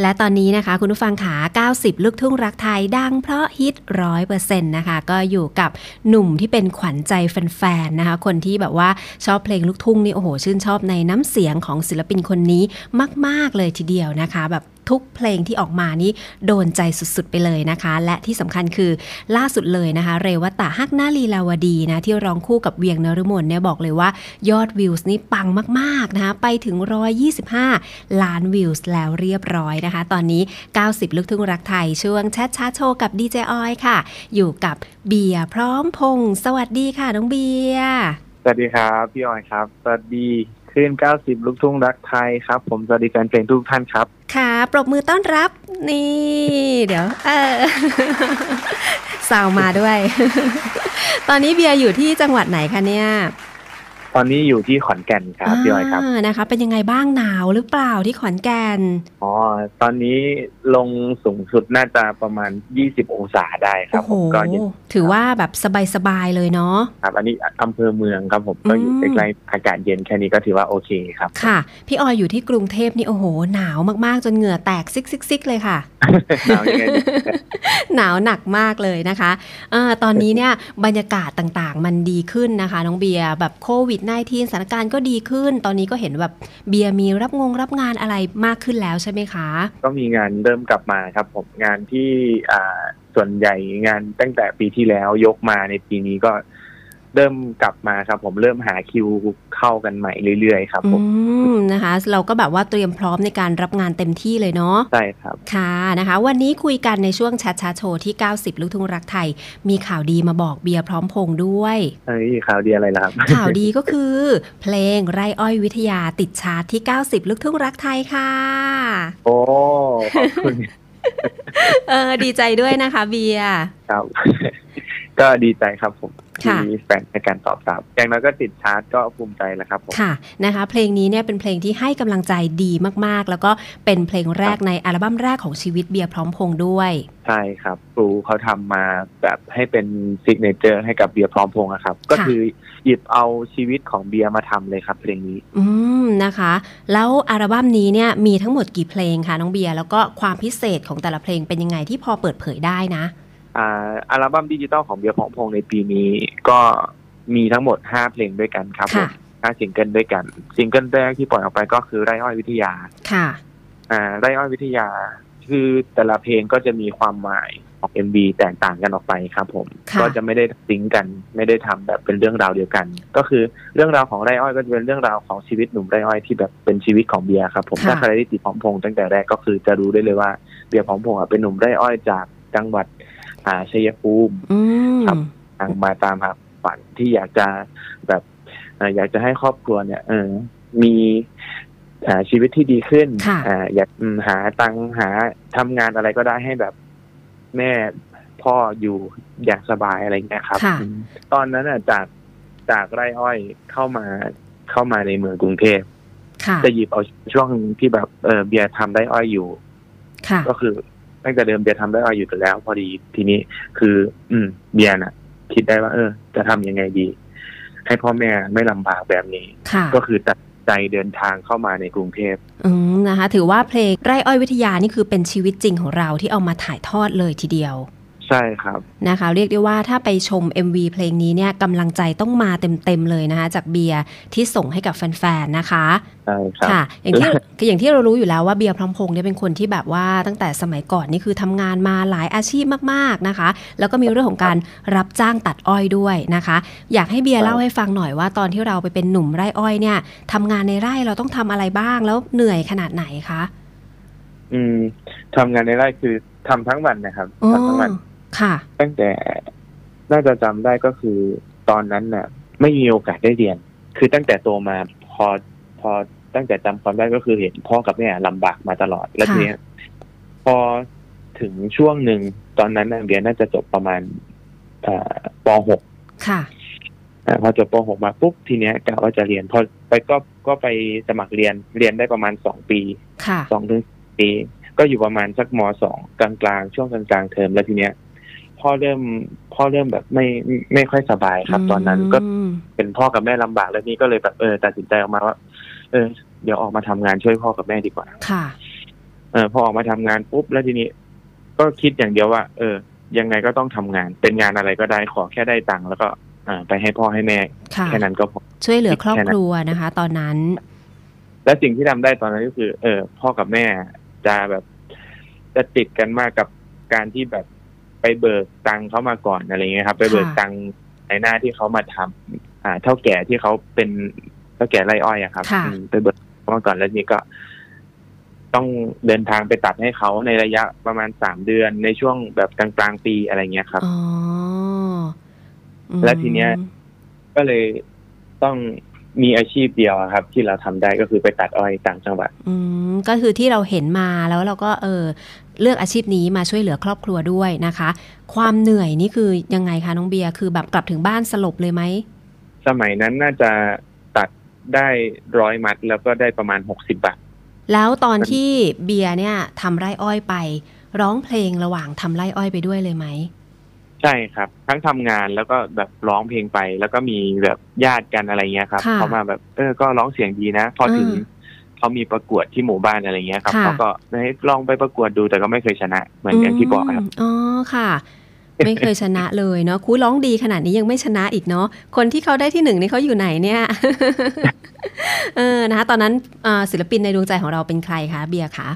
และตอนนี้นะคะคุณผู้ฟังขา 90 ลูกทุ่งรักไทยดังเพราะฮิตร้อยเปอร์เซ็นต์นะคะ ก็อยู่กับหนุ่มที่เป็นขวัญใจแแฟนๆนะคะ คนที่แบบว่าชอบเพลงลูกทุ่งนี่โอ้โห ชื่นชอบในน้ำเสียงของศิลปินคนนี้มาก ๆ เลยทีเดียวนะคะ แบบ ทุกเพลงที่ออกมานี่โดนใจสุดๆไปเลยนะคะ และที่สำคัญคือล่าสุดเลยนะคะ เรวตะฮักนาลีลาวดีนะที่ร้องคู่กับเวียงนฤมลเนี่ยบอกเลยว่ายอด views นี่ปังมากๆนะคะไปถึง 125 ล้าน views แล้วเรียบร้อยนะคะ ตอนนี้ 90ลูกทุ่งรักไทยช่วงแชทชาโชว์กับดีเจออยค่ะ อยู่กับเบียร์พร้อมพงษ์สวัสดีค่ะน้องเบียร์สวัสดีครับ พี่ออยครับ สวัสดี คลื่น 90 ลูกทุ่งรักไทยครับ ผมสวัสดีแฟนเพลงทุกท่านครับ ค่ะ ปรบมือต้อนรับ นี่ เดี๋ยว เออสาวมาด้วย ตอนนี้เบียร์อยู่ที่จังหวัดไหนคะเนี่ย ตอนนี้อยู่ที่ขอนแก่นครับพี่ออยครับานะคะ เป็นยังไงบ้างหนาวหรือเปล่าที่ขอนแก่นอ๋อตอนนี้ลงสูงสุดน่าจะประมาณ 20 องศาได้ครัโอ้โหก็เย็นถือว่าแบบสบายๆเลยเนาะครับอันนี้อำเภอเมืองครับผมก็อยู่อืมใกล้ๆอากาศเย็นแค่นี้ก็ถือว่าโอเคครับ ค่ะ พี่ออยอยู่ที่กรุงเทพนี่โอ้โห หนาวมากๆ จนเหงื่อแตกซิกซิกซิกเลยค่ะหนาวยังไงดีหนาวหนักมากเลยนะคะอาตอนนี้เนี่ยบรรยากาศต่างๆ มันดีขึ้นนะคะ น้องเบียร์แบบโควิด -19 สถานการณ์ก็ดีขึ้น ตอนนี้ก็เห็นแบบเบียร์มีรับงงรับงานอะไรมากขึ้นแล้วใช่ไหมคะ ก็มีงานเริ่มกลับมาครับผมงานที่ส่วนใหญ่งานตั้งแต่ปีที่แล้วยกมาในปีนี้ก็ เริ่มกลับมาครับ ผมเริ่มหาคิวเข้ากันใหม่เรื่อยๆครับอืผมมนะคะ เราก็แบบว่าเตรียมพร้อมในการรับงานเต็มที่เลยเนาะใช่ครับค่ะนะคะ วันนี้คุยกันในช่วงแชทชาโชว์ที่ 90 ลูกทุ่งรักไทย มีข่าวดีมาบอกเบียร์พร้อมพงษ์ด้วยเฮ้ยข่าวดีอะไรล่ะครับ ข่าวดีก็คือ เพลงไร่อ้อยวิทยาติดชาร์ตที่ 90 ลูกทุ่งรักไทยค่ะ โอ้ขอบคุณเออดีใจด้วยนะคะ เบียร์ครับก็ดีใจครับผมค่ะ ที่มีแฟนในการตอบรับอย่างน้อยก็ติดชาร์ตก็ภูมิใจแล้วครับผมค่ะนะคะเพลงนี้เนี่ยเป็นเพลงที่ให้กำลังใจดีมากๆ แล้วก็เป็นเพลงแรกในอัลบั้มแรกของชีวิตเบียร์พร้อมพงษ์ด้วย ใช่ครับครูเขาทำมาแบบให้เป็น signature ให้กับเบียร์พร้อมพงษ์อะครับ ก็คือหยิบเอาชีวิตของเบียร์มาทำเลยครับเพลงนี้ อืมนะคะ แล้วอัลบั้มนี้เนี่ยมีทั้งหมดกี่เพลงคะน้องเบียร์แล้วก็ความพิเศษของแต่ละเพลงเป็นยังไงที่พอเปิดเผยได้นะ อ่าอัลบั้มดิจิตอลของเบียร์พร้อมพงษ์ในปีนี้ก็มีทั้งหมด5เพลงด้วยกันครับผมค่ะห้าซิงเกิลด้วยกันซิงเกิลแรกที่ปล่อยออกไปก็คือไร่อ้อยวิทยา ค่ะ อ่าไร่อ้อยวิทยา คือแต่ละเพลงก็จะมีความหมายของ MV แตกต่างกันออกไปครับ ผมค่ะก็จะไม่ได้ซิงก์กัน ไม่ได้ทำแบบเป็นเรื่องราวเดียวกัน ก็คือเรื่องราวของไร่อ้อยก็จะเป็นเรื่องราวของชีวิตหนุ่มไร่อ้อยที่แบบเป็นชีวิตของเบียร์ครับ ผมค่ะถ้าใครได้ติดพร้อมพงษ์ตั้งแต่แรกก็คือจะรู้ได้เลยว่าเบียร์พร้อมพงษ์อะเป็นหนุ่มไร่อ้อยจากจังหวัด อ่าชัยภูมิอืมครับทางมาตามหาฝันที่อยากจะแบบเอ่ออยากจะให้ครอบครัวเนี่ย เออ มีอ่าชีวิตที่ดีขึ้นค่ะอ่าอยากอืมหาตังค์หาทำงานอะไรก็ได้ให้แบบแม่พ่ออยู่อย่างสบายอะไรเงี้ยครับค่ะอืมตอนนั้นอะจากจากไร่อ้อยเข้ามาเข้ามาในเมืองกรุงเทพค่ะจะหยิบเอาช่วงที่แบบเออเบียร์ทำไร่อ้อยอยู่ค่ะก็คือ ตั้งแต่เดิมเบียร์ทำได้อ้อยอยู่แล้ว พอดีทีนี้คือ อืม เบียร์น่ะ คิดได้ว่า เออ จะทำยังไงดี ให้พ่อแม่ไม่ลำบากแบบนี้ค่ะก็คือตัดใจเดินทางเข้ามาในกรุงเทพอืมนะคะ ถือว่าเพลงไร่อ้อยวิทยานี่คือเป็นชีวิตจริงของเราที่เอามาถ่ายทอดเลยทีเดียว ใช่ครับนะคะ เรียกได้ว่าถ้าไปชม MV เพลงนี้เนี่ยกำลังใจต้องมาเต็มๆเลยนะคะ จากเบียร์ที่ส่งให้กับแฟนๆนะคะใช่ครับค่ะอย่างที่คืออย่างที่เรารู้อยู่แล้วว่าเบียร์พร้อมพงษ์เนี่ยเป็นคนที่แบบว่าตั้งแต่สมัยก่อนนี่คือทำงานมาหลายอาชีพมากๆนะคะ แล้วก็มีเรื่องของการรับจ้างตัดอ้อยด้วยนะคะ อยากให้เบียร์เล่าให้ฟังหน่อยว่าตอนที่เราไปเป็นหนุ่มไร่อ้อยเนี่ยทำงานในไร่เราต้องทำอะไรบ้างแล้วเหนื่อยขนาดไหนคะ อืมทำงานในไร่คือทำทั้งวันนะครับอ๋อทำทั้งวัน ค่ะตั้งแต่น่าจะจำได้ก็คือตอนนั้นน่ะ ไม่มีโอกาสได้เรียน คือตั้งแต่โตมาพอพอตั้งแต่จำความได้ก็คือเห็นพ่อกับแม่ลำบากมาตลอดแล้วค่ะทีเนี้ยพอถึงช่วงหนึ่งตอนนั้นน่ะเบียร์น่าจะจบประมาณเอ่อป .6 ค่ะอ่าพอจบป .6 มาปุ๊บทีเนี้ยกะว่าจะเรียน พอไปก็ก็ไปสมัครเรียนเรียนได้ประมาณสองปีค่ะสองถึงปี ก็อยู่ประมาณสักมสองกลางกลางๆช่วงกลางกลางๆเทอมแล้วทีเนี้ย พ่อเริ่มพ่อเริ่มแบบไม่ไม่ไม่ค่อยสบายครับ ตอนนั้นก็อืมเป็นพ่อกับแม่ลำบากแล้วนี่ก็เลยแบบเออตัดสินใจออกมาว่า เออ เดี๋ยวออกมาทำงานช่วยพ่อกับแม่ดีกว่า ค่ะ เออพอออกมาทำงานปุ๊บแล้วทีนี้ ก็คิดอย่างเดียวว่า เออ ยังไงก็ต้องทำงาน เป็นงานอะไรก็ได้ขอแค่ได้ตังค์แล้วก็อ่าไปให้พ่อให้แม่ค่ะแค่นั้นก็พอช่วยเหลือครอบแค่นั้นครัวนะคะ ตอนนั้น และสิ่งที่ทำได้ตอนนั้นก็คือ เออ พ่อกับแม่จะแบบจะติดกันมากกับการที่แบบ ไปเบิกตังค์เขามาก่อนอะไรเงี้ยครับ ไปเบิกค่ะตังค์ในหน้าที่เขามาทำอ่า เท่าแก่ที่เขาเป็นเท่าแก่ไรอ้อยอะครับค่ะอืมไปเบิกเขามาก่อนแล้วนี่ก็ ต้องเดินทางไปตัดให้เขาในระยะประมาณสามเดือนในช่วงแบบกลางกลางๆปีอะไรเงี้ยครับอ๋ออืมแล้วทีเนี้ย ก็เลยต้องมีอาชีพเดียวอะครับ ที่เราทำได้ก็คือไปตัดอ้อยต่างจังหวัด อืมก็คือที่เราเห็นมาแล้วเราก็ เออ เลือกอาชีพนี้มาช่วยเหลือครอบครัวด้วยนะคะ ความเหนื่อยนี่คือยังไงคะน้องเบียร์คือแบบกลับถึงบ้านสลบเลยไหมสมัยนั้นน่าจะตัดได้ร้อยมัดแล้วก็ได้ประมาณหกสิบบาทแล้วตอนที่เบียร์เนี่ยทำไร่อ้อยไป ร้องเพลงระหว่างทำไร่อ้อยไปด้วยเลยไหมใช่ครับ ทั้งทำงานแล้วก็แบบร้องเพลงไป แล้วก็มีแบบญาติกันอะไรเงี้ยครับค่ะเขามาแบบเออก็ร้องเสียงดีนะ พอถึงอืม เขามีประกวดที่หมู่บ้านอะไรเงี้ยครับค่ะเขาก็ให้ลองไปประกวดดูแต่ก็ไม่เคยชนะ เหมือนอย่างที่บอกครับมอ๋อค่ะ ไม่เคยชนะเลยเนาะคูร้องดีขนาดนี้ยังไม่ชนะอีกเนาะคนที่เขาได้ที่หนึ่งนี่เขาอยู่ไหนเนี่ยเออนะคะตอนนั้นอ่าศิลปินในดวงใจของเราเป็นใครคะเบียร์คะ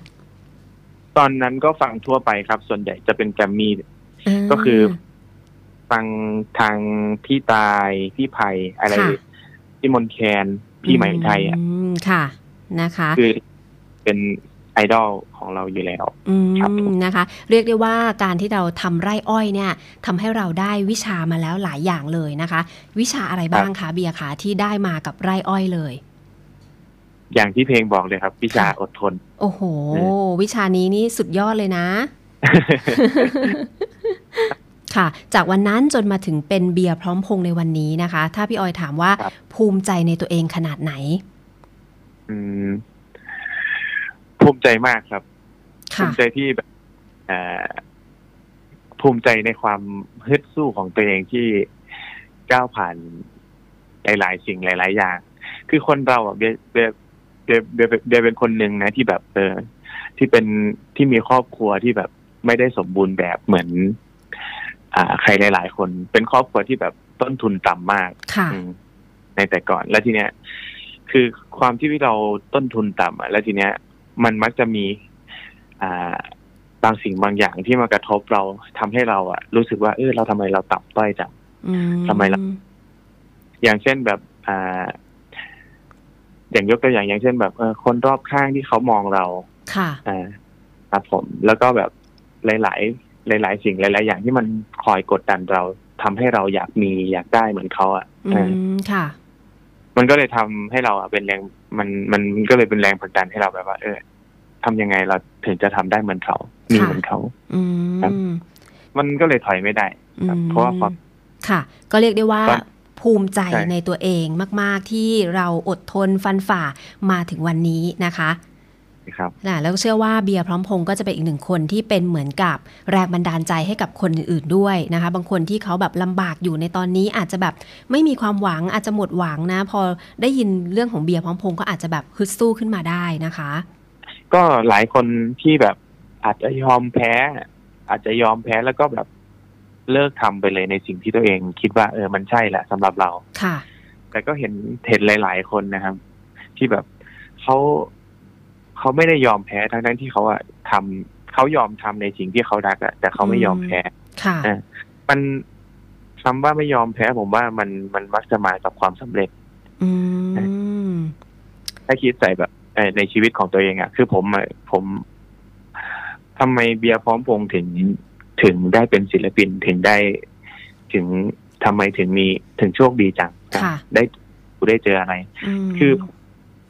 ตอนนั้นก็ฟังทั่วไปครับ ส่วนใหญ่จะเป็นแกรมมี่าก็คือฟังทางพี่ตาย พี่ไผ่อะไรค่ะพี่มนแคน พี่ไหมไทยอะอืมค่ะ นะคะ คือเป็นไอดอลของเราอยู่แล้วอืครับผมมนะคะ เรียกได้ว่าการที่เราทำไร่อ้อยเนี่ยทำให้เราได้วิชามาแล้วหลายอย่างเลยนะคะ วิชาอะไรบ้างคะเบียร์คะที่ได้มากับไร่อ้อยเลย อย่างที่เพลงบอกเลยครับ วิชาค่ะอดทน โอ้โหเอวิชานี้นี่สุดยอดเลยนะ ค่ะ จากวันนั้นจนมาถึงเป็นเบียร์พร้อมพงษ์ในวันนี้นะคะ ถ้าพี่ออยถามว่าครับภูมิใจในตัวเองขนาดไหนอืม ภูมิใจมากครับ ภูค่ะมิใจที่แบบเอ่อภูมิใจในความฮึดสู้ของตัวเองที่ก้าวผ่านหลาย ๆ สิ่งหลาย ๆ อย่าง คือคนเราอะเบียเบียเบียเบียเบียเป็นคนหนึ่งนะที่แบบเออที่เป็นที่มีครอบครัวที่แบบไม่ได้สมบูรณ์แบบเหมือน อ่า ใครหลาย ๆ คน เป็นครอบครัวที่แบบต้นทุนต่ำมากค่ะอืมในแต่ก่อน แล้วทีเนี้ย คือความที่เราต้นทุนต่ำอะแล้วทีเนี้ย มันมักจะมี อ่าบางสิ่งบางอย่างที่มากระทบเราทำให้เราอะรู้สึกว่าเออเราทำไมเราต่ำต้อยจังอืมทำไมล่ะอย่างเช่นแบบ อ่า อย่างยกตัวอย่างอย่างเช่นแบบเออคนรอบข้างที่เขามองเรา ค่ะอ่าครับผม แล้วก็แบบหลาย ๆหลาย ๆ สิ่งหลาย ๆ อย่างที่มันคอยกดดันเราทำให้เราอยากมีอยากได้เหมือนเขาอะอืเออมค่ะ มันก็เลยทำให้เราอะเป็นแรงมันมันมันก็เลยเป็นแรงผลักดันให้เราแบบว่า เออทำยังไงเราถึงจะทำได้เหมือนเขามีค่ะเหมือนเขาอืครับมมันก็เลยถอยไม่ได้ครับเพราะว่าความค่ะ ก็เรียกได้ว่าตอนภูมิใจใช่ในตัวเองมาก ๆ ที่เราอดทนฟันฝ่ามาถึงวันนี้นะคะ ครับนะแล้วก็เชื่อว่าเบียร์พร้อมพงษ์ก็จะเป็นอีกหนึ่งคนที่เป็นเหมือนกับแรงบันดาลใจให้กับคนอื่นๆด้วยนะคะ บางคนที่เขาแบบลำบากอยู่ในตอนนี้อาจจะแบบไม่มีความหวังอาจจะหมดหวังนะ พอได้ยินเรื่องของเบียร์พร้อมพงษ์ก็อาจจะแบบฮึดสู้ขึ้นมาได้นะคะ ก็หลายคนที่แบบอาจจะยอมแพ้ อาจจะยอมแพ้แล้วก็แบบเลิกทำไปเลยในสิ่งที่ตัวเองคิดว่าเออมันใช่แหละสำหรับเราค่ะ แต่ก็เห็นเห็นหลาย ๆ คนนะครับ ที่แบบเขา เขาไม่ได้ยอมแพ้ทั้งทั้งๆที่เขาอะทำเขายอมทำในสิ่งที่เขารักอะแต่เขาไม่ยอมแพ้ค่ะอะมันคำว่าไม่ยอมแพ้ผมว่ามันมันมักจะมากับความสำเร็จ อืมถ้าคิดใส่แบบเอ่อในชีวิตของตัวเองอะคือผมอะผมทำไมเบียร์พร้อมพงษ์ถึงถึงได้เป็นศิลปินถึงได้ถึงทำไมถึงมีถึงโชคดีจังค่ะได้ได้เจออะไรมคือ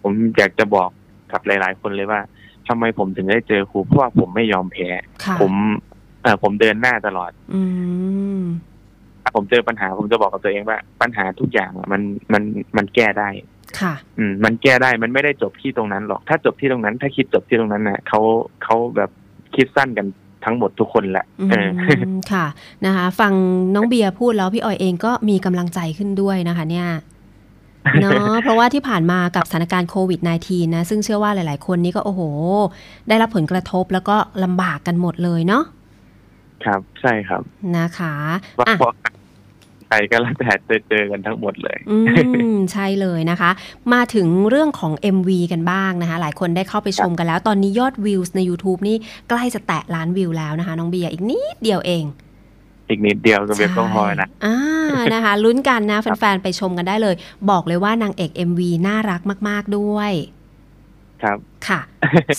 ผมอยากจะบอก กับหลาย ๆ คนเลยว่าทำไมผมถึงได้เจอครูเพราะว่าผมไม่ยอมแพ้ค่ะผมเออผมเดินหน้าตลอด อืมผมเจอปัญหาผมจะบอกกับตัวเองว่า ปัญหาทุกอย่างอะมันมันมันแก้ได้ค่ะ อืม มันแก้ได้มันไม่ได้จบที่ตรงนั้นหรอก ถ้าจบที่ตรงนั้น ถ้าคิดจบที่ตรงนั้นน่ะเขาเขาแบบคิดสั้นกันทั้งหมดทุกคนแหละอืเออมค่ะนะคะ ฟังน้องเบียร์พูดแล้วพี่ออยเองก็มีกำลังใจขึ้นด้วยนะคะ เนี่ย เนาะเพราะว่าที่ผ่านมากับสถานการณ์โควิด -19 นะ ซึ่งเชื่อว่าหลาย ๆ คนนี่ก็โอ้โห ได้รับผลกระทบแล้วก็ลำบากกันหมดเลยเนาะครับ ใช่ครับ นะคะว่าอะเพราะใครก็แล้วแต่จะเจอกันทั้งหมดเลย อืม ใช่เลยนะคะ มาถึงเรื่องของ MV กันบ้างนะคะ หลายคนได้เข้าไปชมกันแล้ว ตอนนี้ยอดวิวใน YouTube นี่ใกล้จะแตะล้านวิวแล้วนะคะ น้องเบียร์อีกนิดเดียวเอง อีกนิดเดียวก็เบียร์ก็พอนะอ่านะคะลุ้นกันนะแฟนๆ ไปชมกันได้เลย บอกเลยว่านางเอก MV น่ารักมาก ๆ ด้วย ครับค่ะ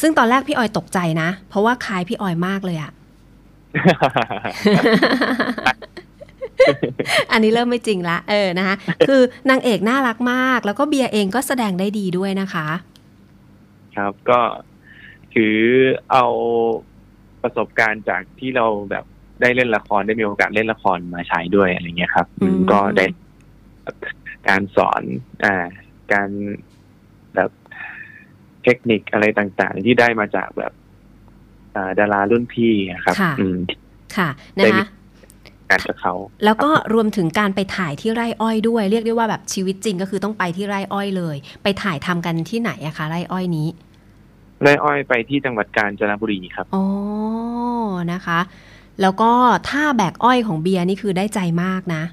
ซึ่งตอนแรกพี่ออยตกใจนะ เพราะว่าคล้ายพี่ออยมากเลยอะอันนี้เริ่มไม่จริงละ เออนะคะคือนางเอกน่ารักมาก แล้วก็เบียร์เองก็แสดงได้ดีด้วยนะคะ ครับก็ถือเอาประสบการณ์จากที่เราแบบ ได้เล่นละครได้มีโอกาสเล่นละครมาใช้ด้วยอะไรเงี้ยครับอืมก็ได้การสอนอ่าการแบบเทคนิคอะไรต่างๆ ที่ได้มาจากแบบอ่าดารารุ่นพี่อะครับค่ะอืมค่ะนะได้มีคะการกับเขาแล้วก็รวมถึงการไปถ่ายที่ไร่อ้อยด้วย เรียกได้ว่าแบบชีวิตจริงก็คือต้องไปที่ไร่อ้อยเลย ไปถ่ายทำกันที่ไหนอะคะไร่อ้อยนี้ไล่อ้อยไปที่จังหวัดกาญจนบุรีครับอ๋อนะคะ แล้วก็ท่าแบกอ้อยของเบียร์นี่คือได้ใจมากนะ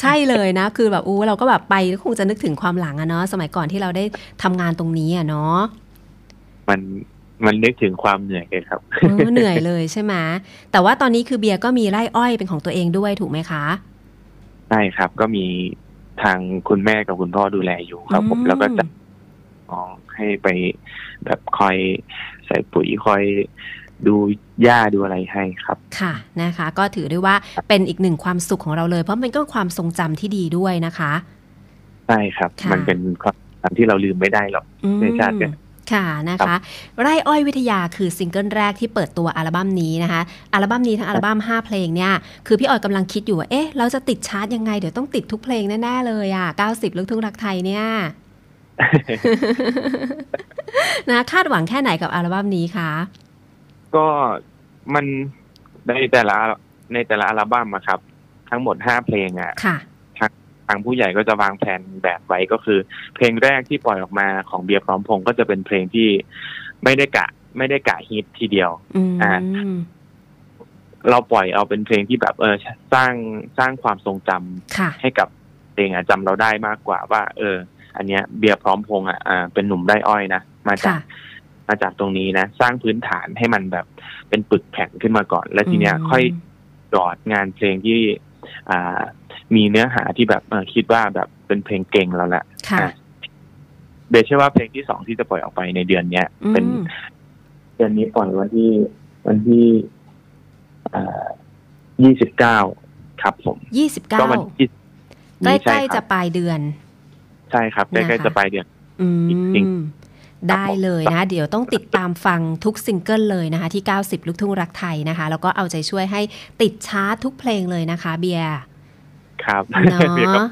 ใช่เลยนะ คือแบบอู้เราก็แบบไปคงจะนึกถึงความหลังอะเนาะสมัยก่อนที่เราได้ทำงานตรงนี้อะเนาะมันมันนึกถึงความเหนื่อยเลยครับเออเหนื่อยเลยใช่ไหมแต่ว่าตอนนี้คือเบียร์ก็มีไร่อ้อยเป็นของตัวเองด้วยถูกไหมคะใช่ครับ ก็มีทางคุณแม่กับคุณพ่อดูแลอยู่ครับ ผมอืมแล้วก็จะน้องให้ไปแบบคอย ใส่ปุ๋ยคอยดูหญ้าดูอะไรให้ครับ ค่ะนะคะ ก็ถือได้ว่าเป็นอีกหนึ่งความสุขของเราเลย เพราะมันก็ความทรงจำที่ดีด้วยนะคะใช่ครับค่ะมันเป็นความทำที่เราลืมไม่ได้หรอกอืมในชาติเนี่ยค่ะนะคะไร่อ้อยวิทยาคือซิงเกิลแรกที่เปิดตัวอัลบั้มนี้นะคะอัลบั้มนี้ทั้งอัลบั้ม5 เพลงเนี่ยคือพี่ออยกำลังคิดอยู่ว่าเอ๊ะเราจะติดชาร์ตยังไงเดี๋ยวต้องติดทุกเพลงแน่ๆเลยอะ 90 ลูกทุ่งรักไทยเนี่ย นะคาดหวังแค่ไหนกับอัลบั้มนี้คะก็มันในแต่ละในแต่ละอัลบั้มอะครับ ทั้งหมดห้าเพลงอะค่ะทางผู้ใหญ่ก็จะวางแผนแบบไว้ก็คือ เพลงแรกที่ปล่อยออกมาของเบียร์พร้อมพงษ์ก็จะเป็นเพลงที่ไม่ได้กะ ไม่ได้กะฮิตทีเดียวอืมอ่าเราปล่อยเอาเป็นเพลงที่แบบเออสร้างสร้างความทรงจำค่ะให้กับเพลงอะจำเราได้มากกว่าว่า เออ อันเนี้ยเบียร์พร้อมพงษ์อะอ่าเป็นหนุ่มได้อ้อยนะมาจากค่ะมาจากตรงนี้นะ สร้างพื้นฐานให้มันแบบเป็นปึกแผ่นขึ้นมาก่อน แล้วทีเนี้ยค่อยดอดงานเพลงที่อ่ามีเนื้อหาที่แบบเออคิดว่าแบบเป็นเพลงเก่งแล้วแหละค่ะอะเบสเชื่อว่าเพลงที่สองที่จะปล่อยออกไปในเดือนเนี้ยอืมเป็นเดือนนี้ปล่อยวันที่วันที่ยี่สิบเก้าครับผมยี่สิบเก้าก็วันที่ใกนี้ล้ใช่ๆคจะรับปลายเดือน ใช่ครับใกนะคะล้ๆจะปลายเดือนอืจริงมได้เลยนะคะเดี๋ยวต้องติดตามฟังทุกซิงเกิลเลยนะคะ ที่ 90 ลูกทุ่งรักไทยนะคะ แล้วก็เอาใจช่วยให้ติดชาร์ตทุกเพลงเลยนะคะ เบียร์ครับเนาเบียร์ก็ะ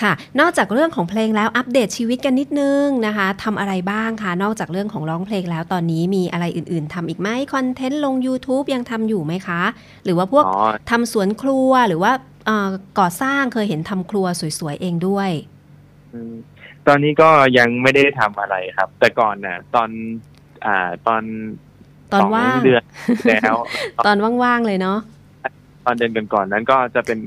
ค่ะ นอกจากเรื่องของเพลงแล้วอัปเดตชีวิตกันนิดนึงนะคะทำอะไรบ้างคะนอกจากเรื่องของร้องเพลงแล้วตอนนี้มีอะไรอื่น ๆทำอีกไหมคอนเทนต์ลง YouTube ยังทำอยู่ไหมคะ หรือว่าพวกอ๋อทำสวนครัวหรือว่าเอ่อก่อสร้างเคยเห็นทำครัวสวยๆเองด้วยอืม ตอนนี้ก็ยังไม่ได้ทำอะไรครับ แต่ก่อนน่ะ ตอน อ่า ตอนตอนสองว่างเดือนแล้วตอนว่างๆเลยเนาะตอนเดือนก่อนๆนั้นก็จะเป็น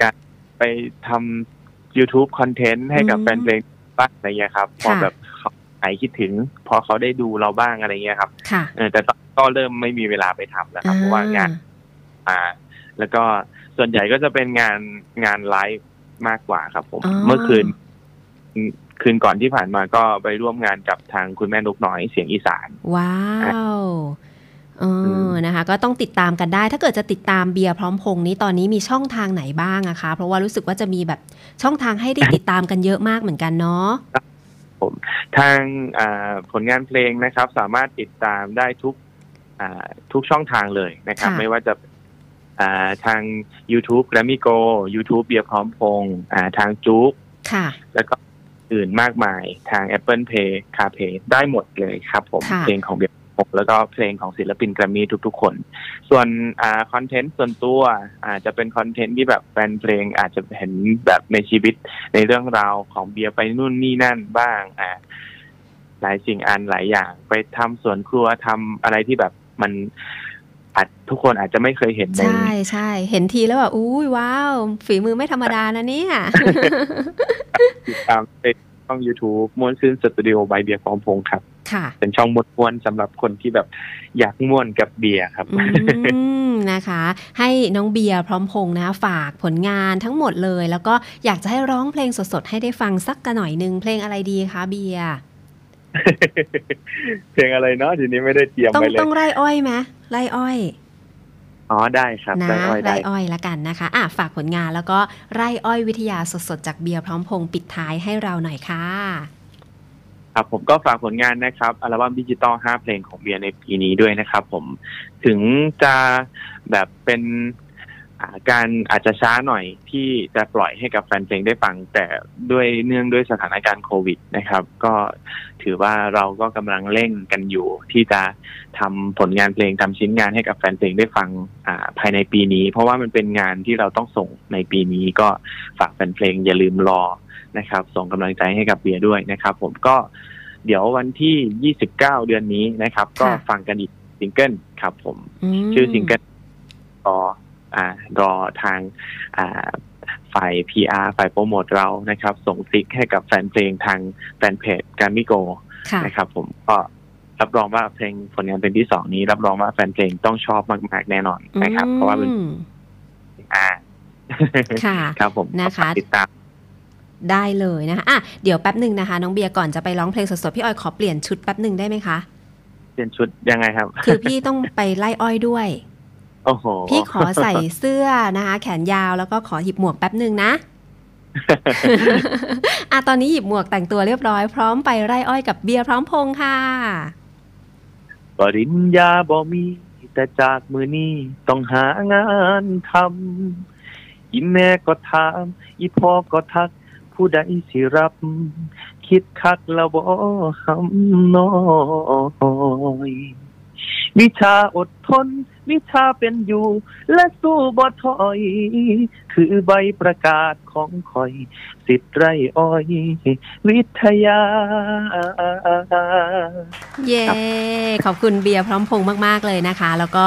การไปทำ YouTube คอนเทนต์ให้กับอืมแฟนเพลงบ้างอะไรเงี้ยครับ พอค่ะแบบเขาหายคิดถึง พอเขาได้ดูเราบ้างอะไรเงี้ยครับค่ะเออแต่ตอนก็เริ่มไม่มีเวลาไปทำแล้วครับ เพราะว่างานมาแล้วก็ส่วนใหญ่ก็จะเป็นงานงานไลฟ์มากกว่าครับผมอ๋อเมื่อคืน คืนก่อนที่ผ่านมาก็ไปร่วมงานกับทางคุณแม่นกน้อยเสียงอีสาน ว้าวเออนะคะ ก็ต้องติดตามกันได้ ถ้าเกิดจะติดตามเบียร์พร้อมพงษ์นี้ตอนนี้มีช่องทางไหนบ้างอะคะ เพราะว่ารู้สึกว่าจะมีแบบช่องทางให้ได้ติดตามกันเยอะมากเหมือนกันเนาะทางอ่าผลงานเพลงนะครับ สามารถติดตามได้ทุกอ่าทุกช่องทางเลยนะครับค่ะไม่ว่าจะอ่าทาง YouTube แกรมมี่โก YouTube เบียร์พร้อมพงษ์อ่าทางจุ๊กค่ะแล้วก็ อื่นมากมายทาง Apple Pay CarPlay ได้หมดเลยครับผมค่ะเพลงของเบียร์พร้อมพงษ์แล้วก็เพลงของศิลปินแกรมมี่ทุกๆคน ส่วนอ่าคอนเทนต์ส่วนตัวอาจจะเป็นคอนเทนต์ที่แบบแฟนเพลงอาจจะเห็นแบบในชีวิตในเรื่องราวของเบียร์ไปนู่นนี่นั่นบ้างอ่าหลายสิ่งอันหลายอย่าง ไปทำสวนครัวทำอะไรที่แบบมัน อาจทุกคนอาจจะไม่เคยเห็นในใช่ใช่เห็นทีแล้วแบบอุ้ยว้าว ฝีมือไม่ธรรมดานะเนี่ยติดตามในช่อง YouTube ม้วนซื่นสตูดิโอใบเบียร์พร้อมพงษ์ครับค่ะเป็นช่องม้วนๆสำหรับคนที่แบบอยากม่วนกับเบียร์ครับอืมนะคะ ให้น้องเบียร์พร้อมพงษ์นะคะฝากผลงานทั้งหมดเลย แล้วก็อยากจะให้ร้องเพลงสดๆ ให้ได้ฟังสักกระหน่อยหนึ่งเพลงอะไรดีคะเบียร์ เพลงอะไรเนาะทีนี้ไม่ได้เตรียมต้องไปเลยต้องไร่อ้อยไหมไร่อ้อยอ๋อได้ครับนะได้อ้อยไร่ได้อ้อยละกันนะคะอะฝากผลงานแล้วก็ไร่อ้อยวิทยาสดๆ จากเบียร์พร้อมพงษ์ปิดท้ายให้เราหน่อยค่ะครับผมก็ฝากผลงานนะครับอัลบั้มดิจิตอล5เพลงของเบียร์ในปีนี้ด้วยนะครับผมถึงจะแบบเป็นอ่าการอาจจะช้าหน่อยที่จะปล่อยให้กับแฟนเพลงได้ฟัง แต่ด้วยเนื่องด้วยสถานการณ์โควิดนะครับ ก็ ถือว่าเราก็กำลังเร่งกันอยู่ ที่จะทำผลงานเพลงทำชิ้นงานให้กับแฟนเพลงได้ฟังอ่าภายในปีนี้ เพราะว่ามันเป็นงานที่เราต้องส่งในปีนี้ก็ฝากแฟนเพลงอย่าลืมรอนะครับ ส่งกำลังใจให้กับเบียร์ด้วยนะครับ ผมก็เดี๋ยววันที่ 29 เดือนนี้นะครับ ก็ค่ะฟังกันอีกซิงเกิลครับผมมชื่อซิงเกิลรอ อ่ารอทางอ่าฝ่าย PR ฝ่ายโปรโมทเรานะครับ ส่งซิกให้กับแฟนเพลงทางแฟนเพจการมิโกค่ะนะครับผมก็รับรองว่าเพลงผลงานเพลงที่สองนี้ รับรองว่าแฟนเพลงต้องชอบมาก ๆ แน่นอนนะครับ เพราะว่าเป็นอืมอ่าค่ะครับผมนะคะก็ฝากติดตามได้เลยนะคะอะเดี๋ยวแป๊บหนึ่งนะคะ น้องเบียร์ก่อนจะไปร้องเพลงสดๆ พี่ออยขอเปลี่ยนชุดแป๊บหนึ่งได้ไหมคะ เปลี่ยนชุดยังไงครับ คือพี่ต้องไปไล่อ้อยด้วยโอ้โห พี่ขอใส่เสื้อนะคะ แขนยาวแล้วก็ขอหยิบหมวกแป๊บหนึ่งนะอะตอนนี้หยิบหมวกแต่งตัวเรียบร้อยพร้อมไปไร่อ้อยกับเบียร์พร้อมพงษ์ค่ะ ปริญญาบ่มี แต่จากมือนี้ต้องหางานทำอีแม่ก็ถามอีพ่อก็ทัก ผู้ใดสิรับ คิดคักแล้วบ่หำน้อย วิชาอดทน วิชาเป็นอยู่ และสู้บ่ถอย คือใบประกาศของคอย สิทธิ์ไรอ้อย วิทยา เย้ขอบคุณเบียร์พร้อมพงษ์มาก ๆ เลยนะคะ แล้วก็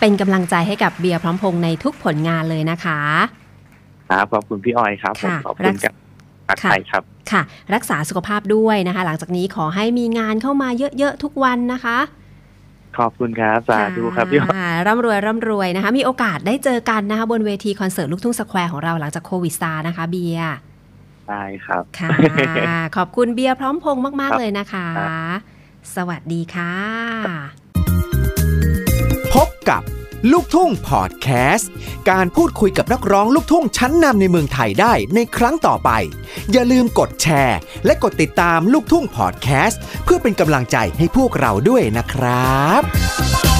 เป็นกำลังใจให้กับเบียร์พร้อมพงษ์ในทุกผลงานเลยนะคะ ครับขอบคุณพี่ออยครับผมค่ะขอบคุณกับปักไทยครับค่ะ รักษาสุขภาพด้วยนะคะ หลังจากนี้ขอให้มีงานเข้ามาเยอะ ๆ ทุกวันนะคะ ขอบคุณครับ สาธุครับพี่ออยค่ะ ร่ำรวยร่ำรวยนะคะ มีโอกาสได้เจอกันนะคะ บนเวทีคอนเสิร์ตลูกทุ่งสแควร์ของเราหลังจากโควิดซานะคะ เบียร์ได้ครับ ค่ะ ขอบคุณเบียร์พร้อมพงษ์มากครัๆบเลยนะคะ สวัสดีค่ะ พบกับลูกทุ่งพอดแคสต์ การพูดคุยกับนักร้องลูกทุ่งชั้นนำในเมืองไทยได้ในครั้งต่อไป อย่าลืมกดแชร์ และกดติดตามลูกทุ่งพอดแคสต์ เพื่อเป็นกำลังใจให้พวกเราด้วยนะครับ